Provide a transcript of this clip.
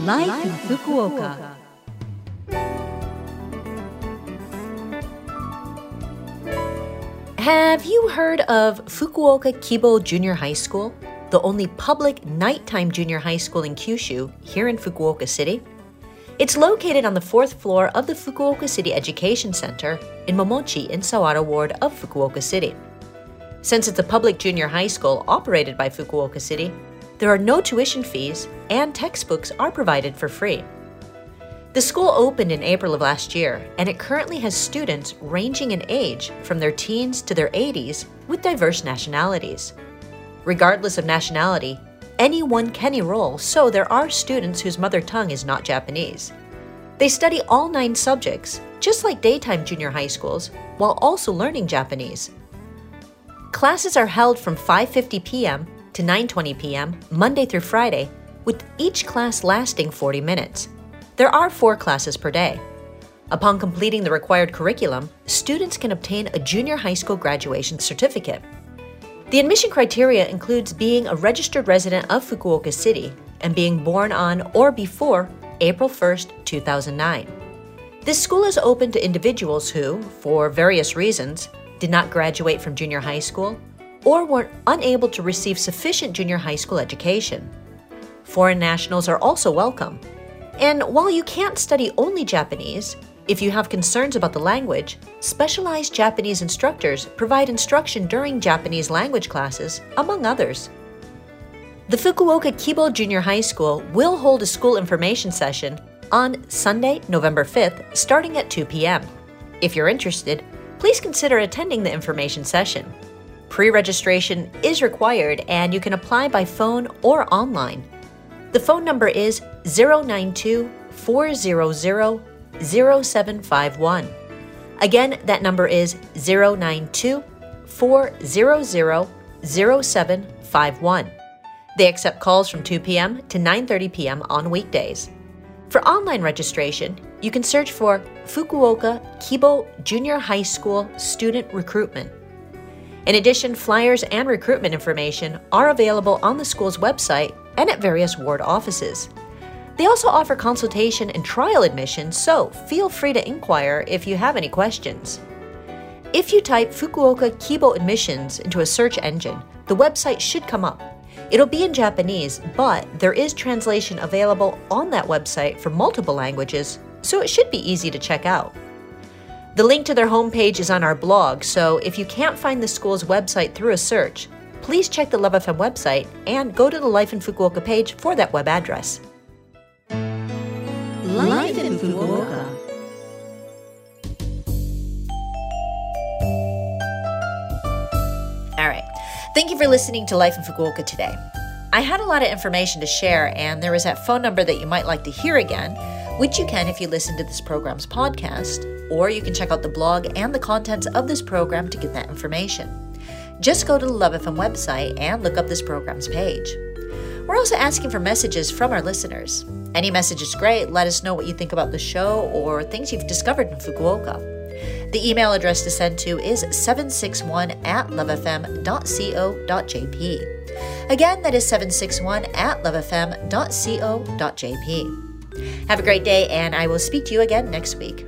Life, in Fukuoka. Have you heard of Fukuoka Kibo Junior High School, the only public nighttime junior high school in Kyushu here in Fukuoka City? It's located on the fourth floor of the Fukuoka City Education Center in Momochi in Sawara Ward of Fukuoka City. Since it's a public junior high school operated by Fukuoka City, there are no tuition fees and textbooks are provided for free. The school opened in April of last year, and it currently has students ranging in age from their teens to their 80s with diverse nationalities. Regardless of nationality, anyone can enroll, so there are students whose mother tongue is not Japanese. They study all nine subjects, just like daytime junior high schools, while also learning Japanese. Classes are held from 5:50 p.m. to 9:20 p.m. Monday through Friday, with each class lasting 40 minutes. There are 4 classes per day. Upon completing the required curriculum, students can obtain a junior high school graduation certificate. The admission criteria includes being a registered resident of Fukuoka City and being born on or before April 1st, 2009. This school is open to individuals who, for various reasons, did not graduate from junior high school or were unable to receive sufficient junior high school education. Foreign nationals are also welcome. And while you can't study only Japanese, if you have concerns about the language, specialized Japanese instructors provide instruction during Japanese language classes, among others. The Fukuoka Kibo Junior High School will hold a school information session on Sunday, November 5th, starting at 2 p.m. If you're interested, please consider attending the information session. Pre registration is required and you can apply by phone or online. The phone number is 092 400 0751. Again, that number is 092 400 0751. They accept calls from 2 p.m. to 9:30 p.m. on weekdays. For online registration, you can search for Fukuoka Kibo Junior High School Student Recruitment. In addition, flyers and recruitment information are available on the school's website and at various ward offices. They also offer consultation and trial admission, so feel free to inquire if you have any questions. If you type Fukuoka Kibo admissions into a search engine, the website should come up. It'll be in Japanese, but there is translation available on that website for multiple languages, so it should be easy to check out. The link to their homepage is on our blog, so if you can't find the school's website through a search, please check the Love FM website and go to the Life in Fukuoka page for that web address. Life in Fukuoka. All right. Thank you for listening to Life in Fukuoka today. I had a lot of information to share, and there is that phone number that you might like to hear again, which you can if you listen to this program's podcast, or you can check out the blog and the contents of this program to get that information. Just go to the Love FM website and look up this program's page. We're also asking for messages from our listeners. Any message is great. Let us know what you think about the show or things you've discovered in Fukuoka. The email address to send to is 761 at lovefm.co.jp. Again, that is 761 at lovefm.co.jp. Have a great day, and I will speak to you again next week.